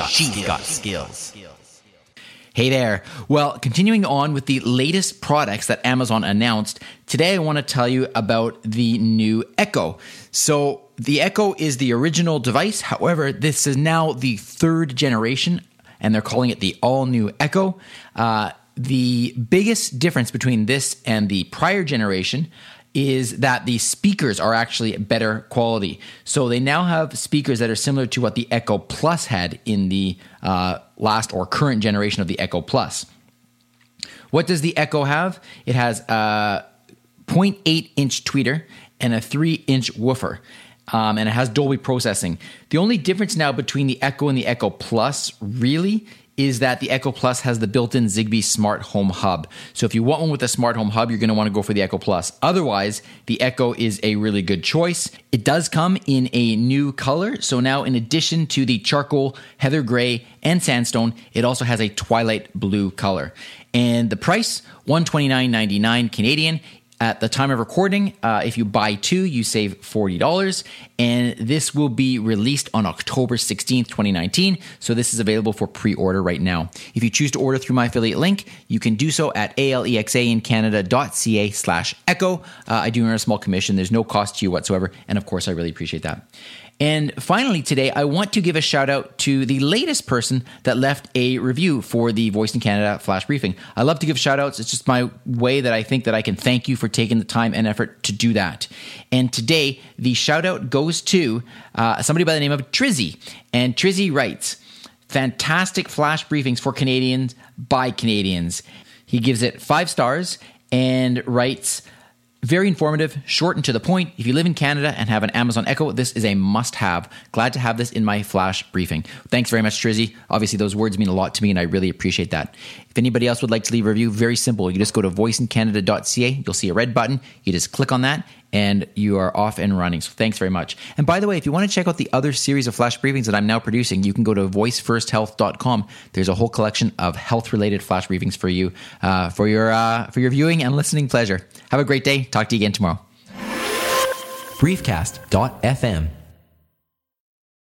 got, she's skills. got skills. Hey there. Well, continuing on with the latest products that Amazon announced, today I want to tell you about the new Echo. So, the Echo is the original device. However, this is now the third generation, and they're calling it the all new Echo. Uh, the biggest difference between this and the prior generation is that the speakers are actually better quality. So they now have speakers that are similar to what the Echo Plus had in the uh, last or current generation of the Echo Plus. What does the Echo have? It has a 0.8 inch tweeter and a 3 inch woofer. Um, and it has Dolby processing. The only difference now between the Echo and the Echo Plus really is that the Echo Plus has the built-in Zigbee smart home hub. So if you want one with a smart home hub, you're going to want to go for the Echo Plus. Otherwise, the Echo is a really good choice. It does come in a new color. So now in addition to the charcoal, heather gray, and sandstone, it also has a twilight blue color. And the price, 129.99 Canadian at the time of recording, uh, if you buy two, you save $40. And this will be released on October 16th, 2019. So this is available for pre order right now. If you choose to order through my affiliate link, you can do so at alexaincanada.ca slash echo. Uh, I do earn a small commission. There's no cost to you whatsoever. And of course, I really appreciate that. And finally, today, I want to give a shout out to the latest person that left a review for the Voice in Canada flash briefing. I love to give shout outs. It's just my way that I think that I can thank you for taking the time and effort to do that. And today, the shout out goes to uh, somebody by the name of Trizzy. And Trizzy writes, Fantastic flash briefings for Canadians by Canadians. He gives it five stars and writes, very informative, short and to the point. If you live in Canada and have an Amazon Echo, this is a must have. Glad to have this in my flash briefing. Thanks very much, Trizzy. Obviously, those words mean a lot to me, and I really appreciate that. If anybody else would like to leave a review, very simple. You just go to voiceincanada.ca. You'll see a red button. You just click on that, and you are off and running. So thanks very much. And by the way, if you want to check out the other series of flash briefings that I'm now producing, you can go to voicefirst.health.com. There's a whole collection of health related flash briefings for you uh, for your uh, for your viewing and listening pleasure. Have a great day. Talk to you again tomorrow. Briefcast.fm